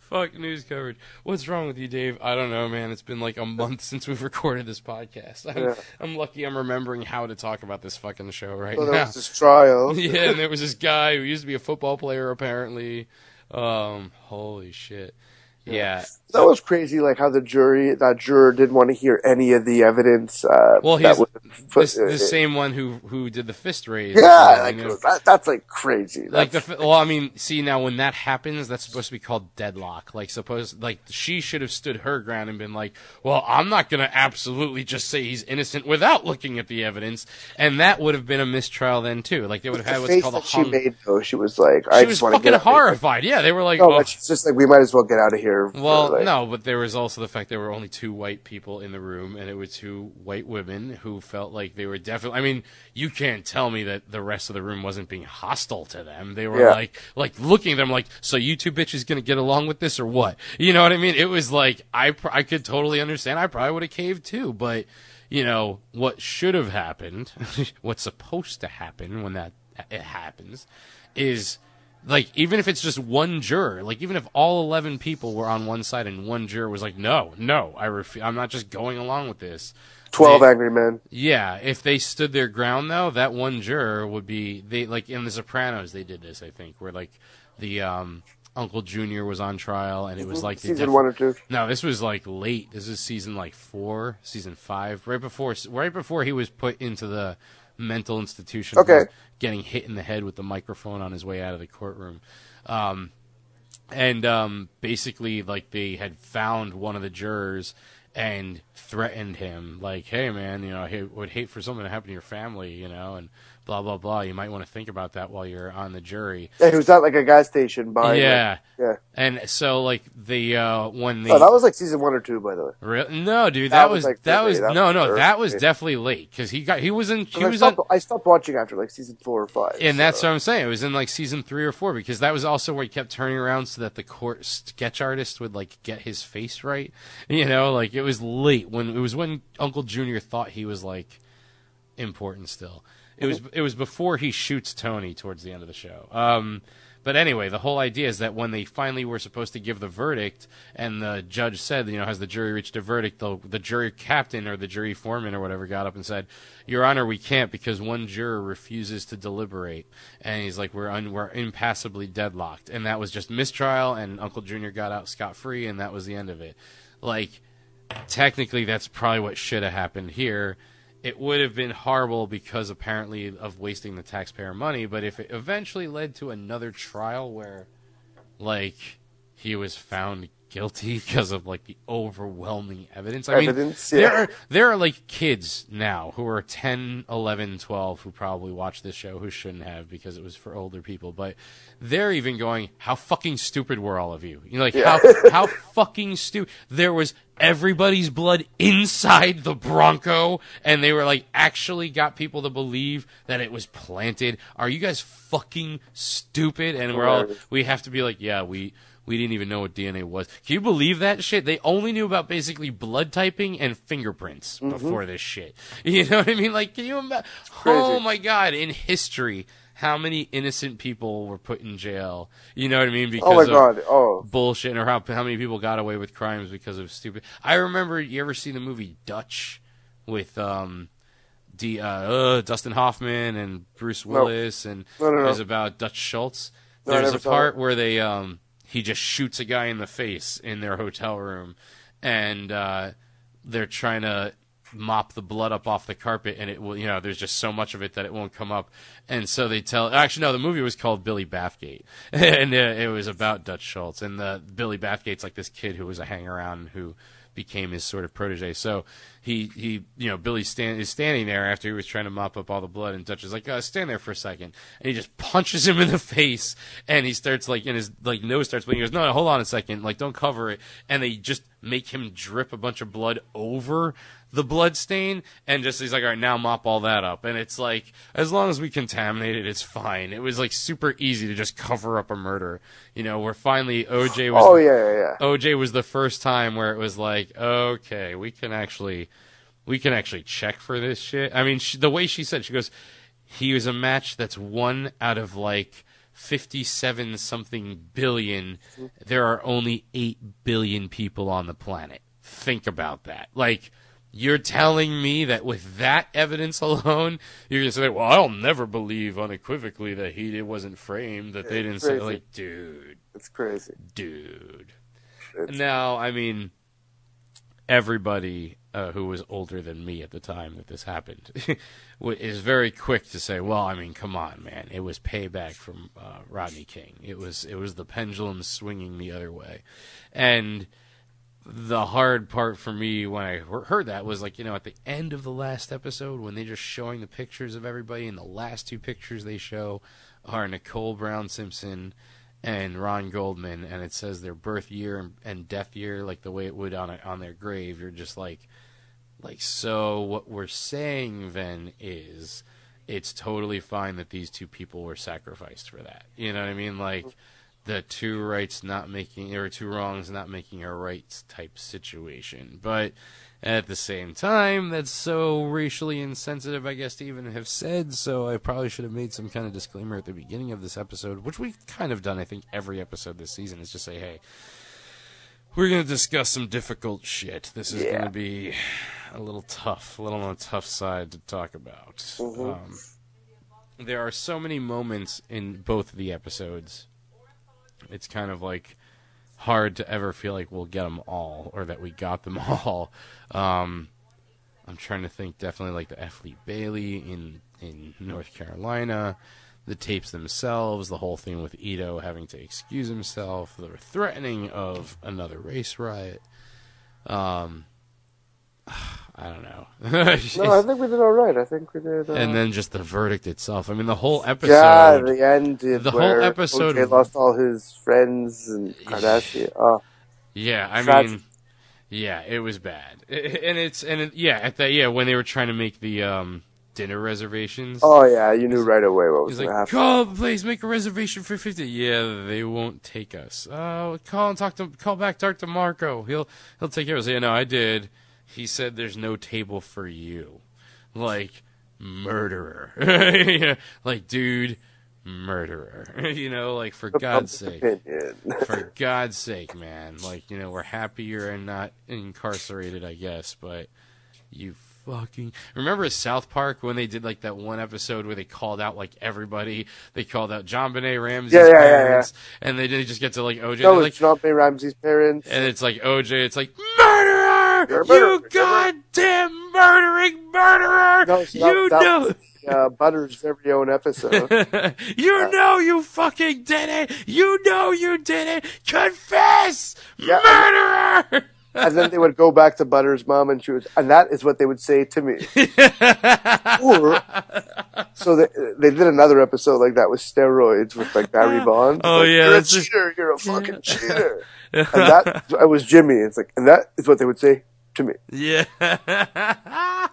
Fuck news coverage. What's wrong with you, Dave? I don't know, man. It's been like a month since we've recorded this podcast. I'm, Yeah. I'm lucky I'm remembering how to talk about this fucking show right So there now. was this trial. yeah, and there was this guy who used to be a football player, apparently. Um, holy shit. Yeah. That was crazy. Like how the jury, that juror didn't want to hear any of the evidence. Uh, Well, that he's was This, uh, the same one who who did the fist raise. Yeah, like that, that's like crazy. like That's, fi- well, I mean, see now when that happens, that's supposed to be called deadlock. Like suppose like she should have stood her ground and been like, "Well, I'm not going to absolutely just say he's innocent without looking at the evidence," and that would have been a mistrial then too. Like they would have had what's called a that she made though, she was like, I She was just want to fucking get out of here. horrified. Yeah, they were like, No, "Oh, she's just like, we might as well get out of here. Well, like- no, but there was also the fact there were only two white people in the room, and it was two white women who felt like they were definitely. I mean, you can't tell me that the rest of the room wasn't being hostile to them. They were Yeah. like, like looking at them like, so you two bitches gonna get along with this or what? You know what I mean? It was like I pr- I could totally understand. I probably would have caved too, but you know what should have happened, what's supposed to happen when that it happens, is like even if it's just one juror, like even if all eleven people were on one side and one juror was like, no, no, I ref- I'm not just going along with this. Twelve They- angry men. Yeah, if they stood their ground though, that one juror would be they like in The Sopranos they did this I think where like the um Uncle Junior was on trial and it was like the season def- one or two. no, this was like late. This is season like four, season five, right before right before he was put into the mental institution. Okay. getting hit in the head with the microphone on his way out of the courtroom. Um, and um, basically, like they had found one of the jurors and threatened him, like, "Hey, man, you know, I would hate for something to happen to your family, you know, and blah blah blah. You might want to think about that while you're on the jury." Yeah, he was at like a gas station buying. yeah. like- yeah. And so, like the uh, when the Oh, that was like season one or two, by the way. Real? No, dude, That that, was, was, like, that was That no, was no, that was definitely late because he got he was in he I was stopped, on, I stopped watching after like season four or five. and that's what I'm saying. It was in like season three or four because that was also where he kept turning around so that the court sketch artist would like get his face right. You know, like it was late when it was when Uncle Junior thought he was like important still. It was it was before he shoots Tony towards the end of the show. Um, but anyway, the whole idea is that when they finally were supposed to give the verdict, and the judge said, you know, has the jury reached a verdict? The, the jury captain or the jury foreman or whatever got up and said, "Your Honor, we can't because one juror refuses to deliberate." And he's like, "We're un- we're impassibly deadlocked," and that was just mistrial, and Uncle Junior got out scot free, and that was the end of it. Like, technically, that's probably what should have happened here it would have been horrible because apparently of wasting the taxpayer money. But if it eventually led to another trial where, like, he was found guilty because of like the overwhelming evidence. I mean, Evidence, there are there are like kids now who are 10, 11, 12 who probably watch this show who shouldn't have because it was for older people. But they're even going, "How fucking stupid were all of you?" You know, like Yeah. how how fucking stupid. There was everybody's blood inside the Bronco, and they were like actually got people to believe that it was planted. Are you guys fucking stupid? And we're all we have to be like, yeah, we we didn't even know what DNA was. Can you believe that shit? They only knew about basically blood typing and fingerprints before this shit. You know what I mean? Like, can you imagine? Oh my god! In history. How many innocent people were put in jail? You know what I mean? Because Oh my of, god! Oh, bullshit or how how many people got away with crimes because of stupid. I remember you ever seen the movie Dutch with um D, uh, uh, Dustin Hoffman and Bruce No. Willis and No, no, no. it was about Dutch Schultz. There's a part where they um he just shoots a guy in the face in their hotel room, and uh, they're trying to mop the blood up off the carpet and it will you know there's just so much of it that it won't come up. And so they tell actually no the movie was called billy bathgate. And uh, it was about dutch schultz and the billy bathgate's like this kid who was a hangaround who became his sort of protege. So he he you know Billy stand is standing there after he was trying to mop up all the blood, and Dutch is like, uh, stand there for a second, and he just punches him in the face, and he starts like and his like nose starts bleeding. He goes, no, no, hold on a second, like don't cover it, and they just make him drip a bunch of blood over the blood stain. And just he's like all right now mop all that up. And it's like as long as we contaminate it it's fine. It was like super easy to just cover up a murder. You know where finally oj was Oh yeah, yeah, yeah. oj was the first time where it was like okay we can actually we can actually check for this shit i mean she, the way she said she goes he was a match that's one out of like 57 something billion there are only 8 billion people on the planet think about that like you're telling me that with that evidence alone, you're gonna say, "Well, I'll never believe unequivocally that he wasn't framed. That they didn't say, like, dude, It's crazy. dude." It's, Now, I mean, everybody uh, who was older than me at the time that this happened is very quick to say, "Well, I mean, come on, man, it was payback from uh, Rodney King. It was it was the pendulum swinging the other way," and the hard part for me when I heard that was like, you know, at the end of the last episode when they're just showing the pictures of everybody, and the last two pictures they show are Nicole Brown Simpson and Ron Goldman, and it says their birth year and, death year, like the way it would on a, on their grave. You're just like, like, so what we're saying then is, it's totally fine that these two people were sacrificed for that. You know what I mean? Like the two rights not making or two wrongs not making a right type situation. But at the same time, that's so racially insensitive, I guess, to even have said. So I probably should have made some kind of disclaimer at the beginning of this episode, which we've kind of done, I think, every episode this season, is just say, hey, we're going to discuss some difficult shit. This is Yeah. going to be a little tough, a little on the tough side to talk about. Mhm. Um, there are so many moments in both of the episodes. It's kind of like hard to ever feel like we'll get them all or that we got them all. Um, I'm trying to think definitely like the F. Lee Bailey in in North Carolina, the tapes themselves, the whole thing with Ito having to excuse himself, the threatening of another race riot. Um, I don't know. no, I think we did all right. I think we did. Uh, and then just the verdict itself. I mean, the whole episode. yeah, the end. the whole episode- OJ lost all his friends and Kardashian. Oh, Yeah, I Tragic. mean, yeah, it was bad, and it's and it, yeah, at that yeah when they were trying to make the um, dinner reservations. oh yeah, you knew right away what was He's going to like, happen. call place, make a reservation for fifty. Yeah, they won't take us. Oh, call and talk to, call back, talk to Marco. He'll he'll take care of us. Yeah, no, I did. He said there's no table for you. Like murderer. yeah, like dude, murderer. you know, like for God's sake for God's sake, man. Like, you know, we're happy you're not incarcerated, I guess, but you fucking remember South Park when they did like that one episode where they called out like everybody. They called out JonBenét Ramsey's Yeah, yeah, yeah, parents, and they didn't just get to like OJ. no, it's like, John Bay Ramsey's parents. and it's like OJ. It's like murderer. You goddamn murdering murderer. No, so you that, know. was, uh, Butters' very own episode. you know you fucking did it. You know you did it. Confess, Yeah, murderer. and then they would go back to Butters' mom, and she was, and that is what they would say to me. Or, so they they did another episode like that with steroids with like Barry Bonds. Oh, Like, yeah, you're a- cheater. You're a fucking cheater. And that I was Jimmy. It's like, and that is what they would say to me. yeah.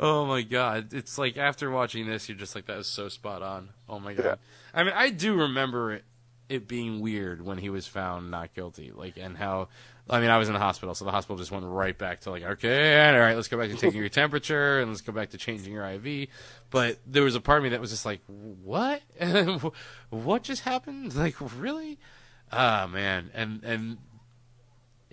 oh my god! It's like after watching this, you're just like that was so spot on. Oh my god! Yeah. I mean, I do remember it, it being weird when he was found not guilty, like and how. I mean, I was in the hospital, so the hospital just went right back to like, okay, all right, let's go back to taking your temperature and let's go back to changing your IV. But there was a part of me that was just like, what? what just happened? Like, really? Ah, man, and and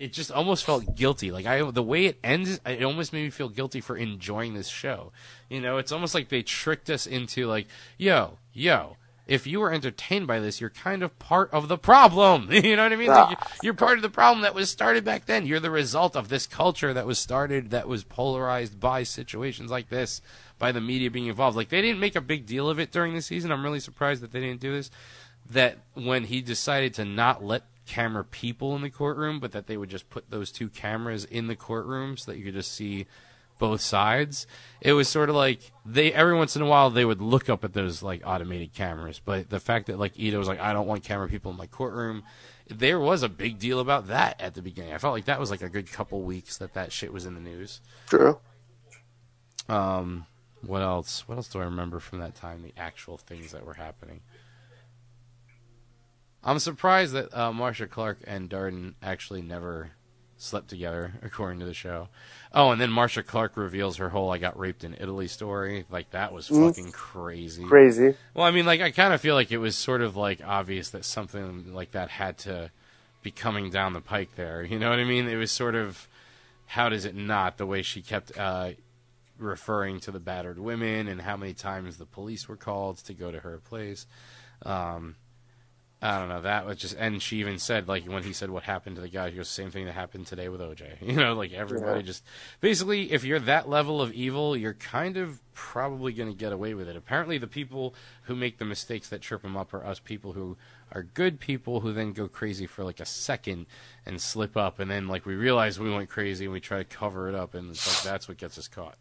it just almost felt guilty. Like I, the way it ends, it almost made me feel guilty for enjoying this show. You know, it's almost like they tricked us into like, yo, yo, if you were entertained by this, you're kind of part of the problem. you know what I mean? Like, Ah. you're part of the problem that was started back then. You're the result of this culture that was started, that was polarized by situations like this, by the media being involved. Like, they didn't make a big deal of it during the season. I'm really surprised that they didn't do this. That when he decided to not let camera people in the courtroom, but that they would just put those two cameras in the courtroom so that you could just see both sides. It was sort of like they every once in a while they would look up at those like automated cameras, but the fact that like Ito was like, I don't want camera people in my courtroom. There was a big deal about that at the beginning. I felt like that was like a good couple weeks that that shit was in the news. True. Um, what else? What else do I remember from that time? The actual things that were happening. I'm surprised that uh, Marcia Clark and Darden actually never slept together, according to the show. Oh, and then Marcia Clark reveals her whole "I got raped in Italy" story. Like that was Mm. fucking crazy. Crazy. Well, I mean, like I kind of feel like it was sort of like obvious that something like that had to be coming down the pike there. You know what I mean? It was sort of how does it not the way she kept uh, referring to the battered women and how many times the police were called to go to her place. Um, I don't know. That was just, and she even said, like, when he said what happened to the guy, he goes, same thing that happened today with OJ. You know, like everybody Yeah. just, basically, if you're that level of evil, you're kind of probably going to get away with it. Apparently, the people who make the mistakes that trip them up are us people who are good people who then go crazy for like a second and slip up, and then like we realize we went crazy and we try to cover it up, and it's like that's what gets us caught.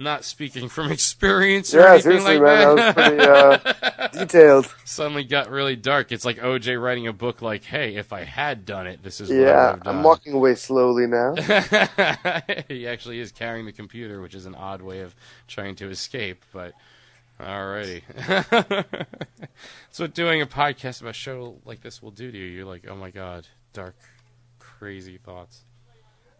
Not speaking from experience or Yeah, anything like man. that. That was pretty uh, detailed. Suddenly got really dark. It's like OJ writing a book like, "Hey, if I had done it, this is what I would Yeah, have done." I'm walking away slowly now. he actually is carrying the computer, which is an odd way of trying to escape, but alrighty. so doing a podcast about a show like this will do to you. You're like, oh my god, dark, crazy thoughts.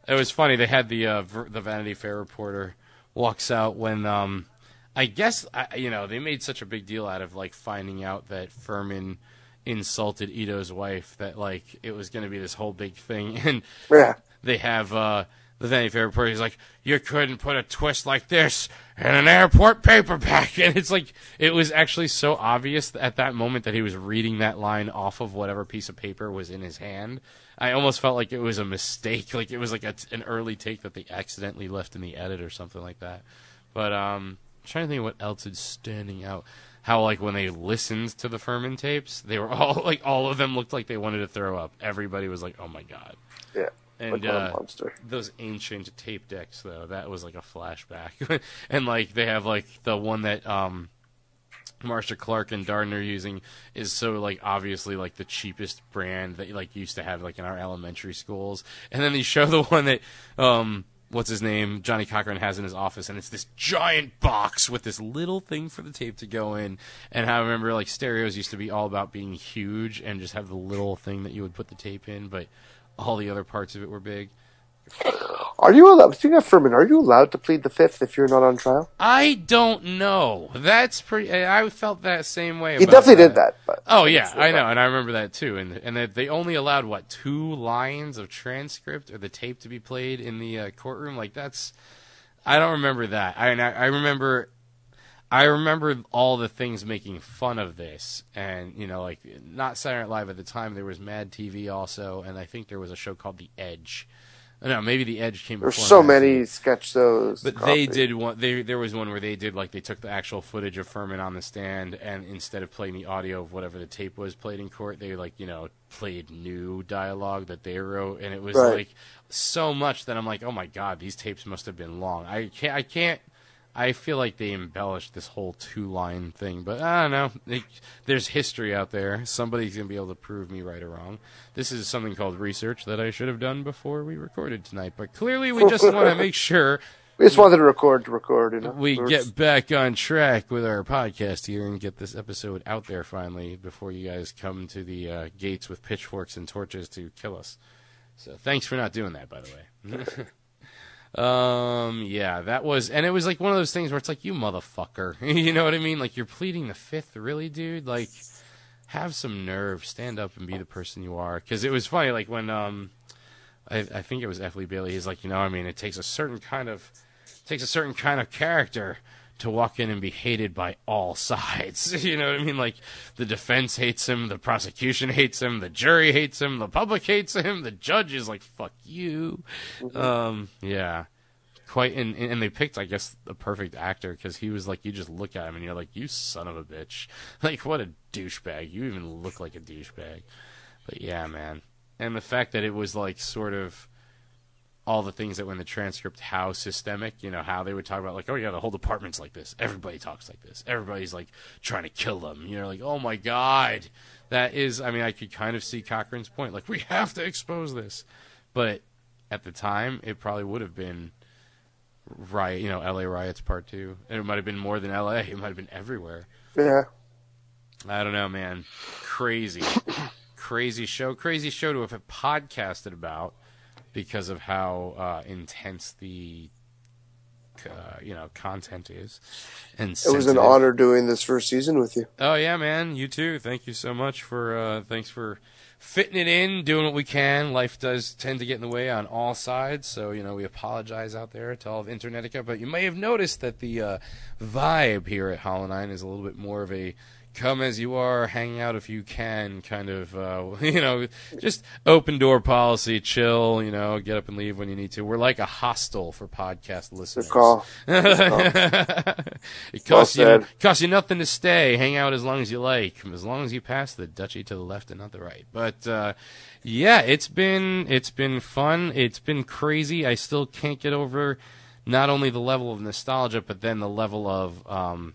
It was funny. They had the uh, ver- the Vanity Fair reporter walks out when um, I guess I, you know they made such a big deal out of like finding out that Fuhrman insulted Ito's wife that like it was going to be this whole big thing and Yeah. they have uh, the Vanity Fair reporter. He's like, "You couldn't put a twist like this in an airport paperback," and it's like it was actually so obvious at that moment that he was reading that line off of whatever piece of paper was in his hand. I almost felt like it was a mistake, like it was like a, an early take that they accidentally left in the edit or something like that. But um, I'm trying to think what else is standing out. How like when they listened to the Fuhrman tapes, they were all like all of them looked like they wanted to throw up. Everybody was like, "Oh my god!" Yeah. And uh, those ancient tape decks though that was like a flashback. And like they have like the one that um Marcia Clark and Darden are using is so like obviously like the cheapest brand that like used to have like in our elementary schools. And then they show the one that um what's his name? Johnnie Cochran has in his office. And it's this giant box with this little thing for the tape to go in. And I remember like stereos used to be all about being huge and just have the little thing that you would put the tape in. But all the other parts of it were big Are you allowed? Speaking of Fuhrman, are you allowed to plead the fifth if you're not on trial? I don't know. That's pretty. I felt that same way. He definitely did that. But Oh yeah, I know, and I remember that too. And and that they only allowed what two lines of transcript or the tape to be played in the uh, courtroom. Like that's, I don't remember that. I, I remember, I remember all the things making fun of this, and you know, like not Saturday Night Live at the time. There was Mad TV also, and I think there was a show called The Edge. No, maybe The Edge came. There's so many sketch shows. But Coffee. they did one. They there was one where they did like they took the actual footage of Fuhrman on the stand, and instead of playing the audio of whatever the tape was played in court, they like you know played new dialogue that they wrote, and it was Right. like so much that I'm like, oh my god, these tapes must have been long. I can't. I can't. I feel like they embellished this whole two line thing, but I don't know. They, there's history out there. Somebody's gonna be able to prove me right or wrong. This is something called research that I should have done before we recorded tonight, but clearly we just want to make sure We just wanted to record to record. You know, we We're- get back on track with our podcast here and get this episode out there finally before you guys come to the uh, gates with pitchforks and torches to kill us. So thanks for not doing that, by the way. um, yeah, that was, and it was like one of those things where it's like, you motherfucker, you know what I mean? Like you're pleading the fifth, really, dude? Like, have some nerve, stand up and be the person you are. Because it was funny, like when um, I, I think it was F. Lee Bailey. He's like, you know, I mean, it takes a certain kind of takes a certain kind of character to walk in and be hated by all sides. you know what I mean? Like the defense hates him, the prosecution hates him, the jury hates him, the public hates him, the judge is like fuck you. Um, yeah. Quite and and they picked I guess the perfect actor cuz he was like you just look at him and you're like you son of a bitch. Like what a douchebag. You even look like a douchebag. But yeah, man. And the fact that it was like sort of all the things that were in the transcript how systemic, you know, how they would talk about like, oh yeah, the whole department's like this. Everybody talks like this. Everybody's like trying to kill them. You know, like, oh my god. That is I mean, I could kind of see Cochran's point. Like, we have to expose this. But at the time, it probably would have been riot, you know, LA riots part 2. And it might have been more than LA. It might have been everywhere. Yeah. I don't know, man. Crazy. crazy show. Crazy show to have podcasted about because of how uh, intense the uh, you know content is. And it was an honor doing this first season with you. Oh yeah, man, you too. Thank you so much for uh, thanks for fitting it in, doing what we can. Life does tend to get in the way on all sides, so you know we apologize out there to all of Internetica. But you may have noticed that the uh, vibe here at Hollow Nine is a little bit more of a come as you are, hang out if you can, kind of, uh, you know, just open door policy, chill, you know, get up and leave when you need to. We're like a hostel for podcast listeners. Good call. it costs well you costs you nothing to stay. Hang out as long as you like, as long as you pass the duchy to the left and not the right. But uh, yeah, it's been it's been fun. It's been crazy. I still can't get over not only the level of nostalgia, but then the level of um,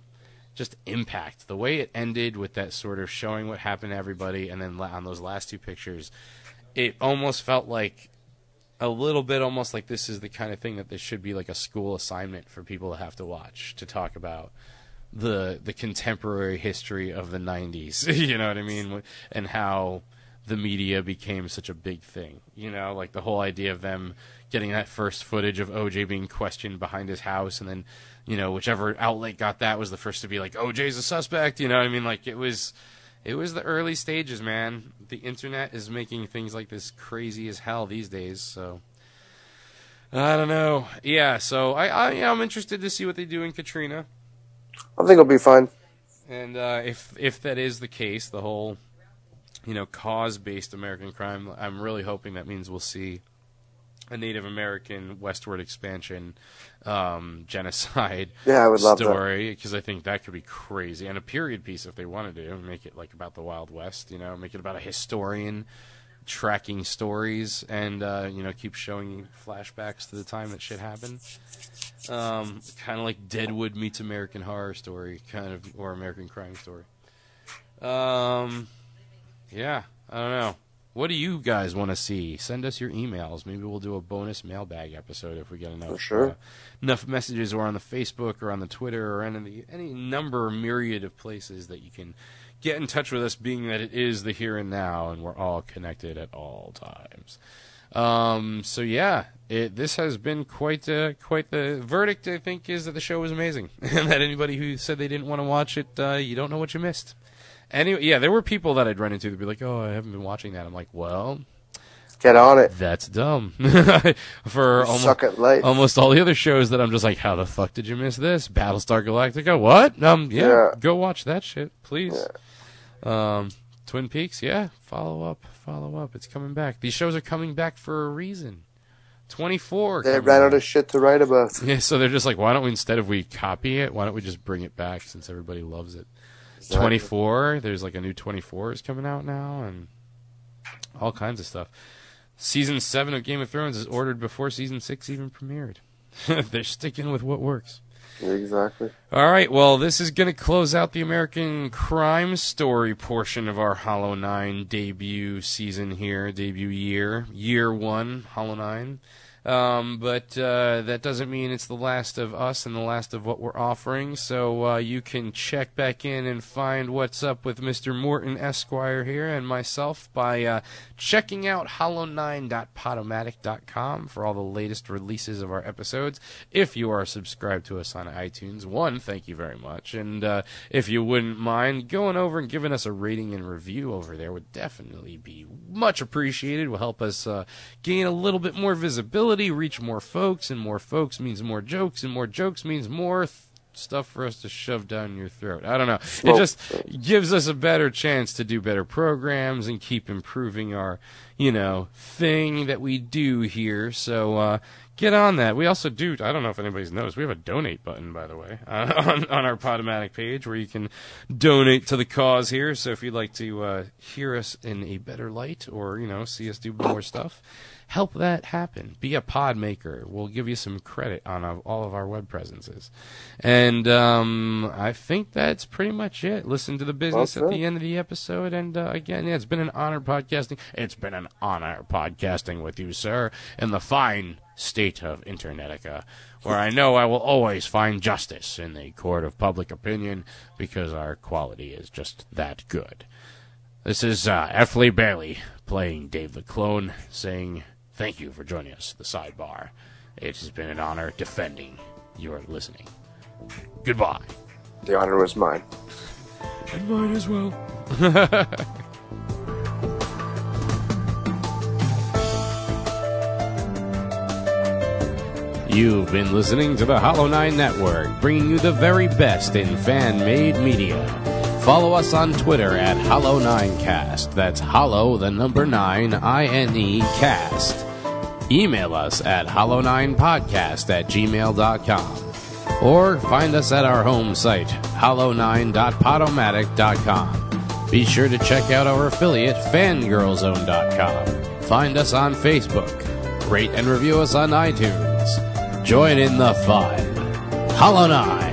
just impact. The way it ended with that sort of showing what happened to everybody, and then on those last two pictures, it almost felt like a little bit almost like this is the kind of thing that this should be like a school assignment for people to have to watch to talk about the the contemporary history of the 90s you know what i mean and how the media became such a big thing you know like the whole idea of them getting that first footage of oj being questioned behind his house and then you know, whichever outlet got that was the first to be like, OJ's a suspect. You know I mean? Like it was, it was the early stages, man. The internet is making things like this crazy as hell these days. So I don't know. Yeah. So I, I I'm interested to see what they do in Katrina. I think it'll be fine. And uh, if if that is the case, the whole you know cause based American crime, I'm really hoping that means we'll see a Native American westward expansion um, genocide yeah, I would love story because I think that could be crazy and a period piece if they wanted to make it like about the Wild West, you know, make it about a historian tracking stories and uh, you know keep showing flashbacks to the time that shit happened. Um, kind of like Deadwood meets American Horror Story, kind of or American Crime Story. Um, yeah, I don't know. What do you guys want to see? Send us your emails. Maybe we'll do a bonus mailbag episode if we get enough sure. uh, enough messages, or on the Facebook, or on the Twitter, or any any number myriad of places that you can get in touch with us. Being that it is the here and now, and we're all connected at all times. Um, so yeah, it, this has been quite uh, quite the verdict. I think is that the show was amazing, and that anybody who said they didn't want to watch it, uh, you don't know what you missed. Anyway, yeah, there were people that I'd run into that'd be like, "Oh, I haven't been watching that." I'm like, "Well, get on it." That's dumb. For almost, almost all the other shows that I'm just like, "How the fuck did you miss this?" Battlestar Galactica. What? Um, yeah, yeah. go watch that shit, please. Yeah. Um, Twin Peaks. Yeah, follow up, follow up. It's coming back. These shows are coming back for a reason. 24. They ran out of shit to write about. Yeah, so they're just like, why don't we, instead of we copy it, why don't we just bring it back since everybody loves it? 24. There's like a new 24 is coming out now, and all kinds of stuff. Season 7 of Game of Thrones is ordered before season 6 even premiered. They're sticking with what works. Exactly. All right. Well, this is going to close out the American crime story portion of our Hollow Nine debut season here, debut year, year one, Hollow Nine. Um, but uh, that doesn't mean it's the last of us and the last of what we're offering. So uh, you can check back in and find what's up with Mr. Morton Esquire here and myself by uh, checking out hollow9.podomatic.com for all the latest releases of our episodes. If you are subscribed to us on iTunes, one, thank you very much. And uh, if you wouldn't mind going over and giving us a rating and review over there, would definitely be much appreciated. Will help us uh, gain a little bit more visibility, reach more folks, and more folks means more jokes, and more jokes means more. Th- stuff for us to shove down your throat. I don't know. It just gives us a better chance to do better programs and keep improving our, you know, thing that we do here. So uh, get on that. We also do. I don't know if anybody's noticed. We have a donate button, by the way, uh, on on our Podomatic page where you can donate to the cause here. So if you'd like to uh, hear us in a better light, or you know, see us do more stuff, help that happen. Be a pod maker. We'll give you some credit on uh, all of our web presences. And um, I think that's pretty much it. Listen to the business Well at the end of the episode. And uh, again, yeah, it's been an honor podcasting. It's been an honor podcasting with you, sir, and the fine state of Internetica, where I know I will always find justice in the court of public opinion because our quality is just that good. This is uh, F. Lee Bailey playing Dave the Clone, saying thank you for joining us at the sidebar. It has been an honor defending your listening. Goodbye. The honor was mine. And mine as well. You've been listening to the Hollow Nine Network, bringing you the very best in fan made media. Follow us on Twitter at Hollow9Cast. That's Hollow, the number 9, I N E cast. Email us at hollow9podcast at gmail.com. Or find us at our home site, hollow9.podomatic.com. Be sure to check out our affiliate, fangirlzone.com. Find us on Facebook. Rate and review us on iTunes. Join in the fun. Hollow 9.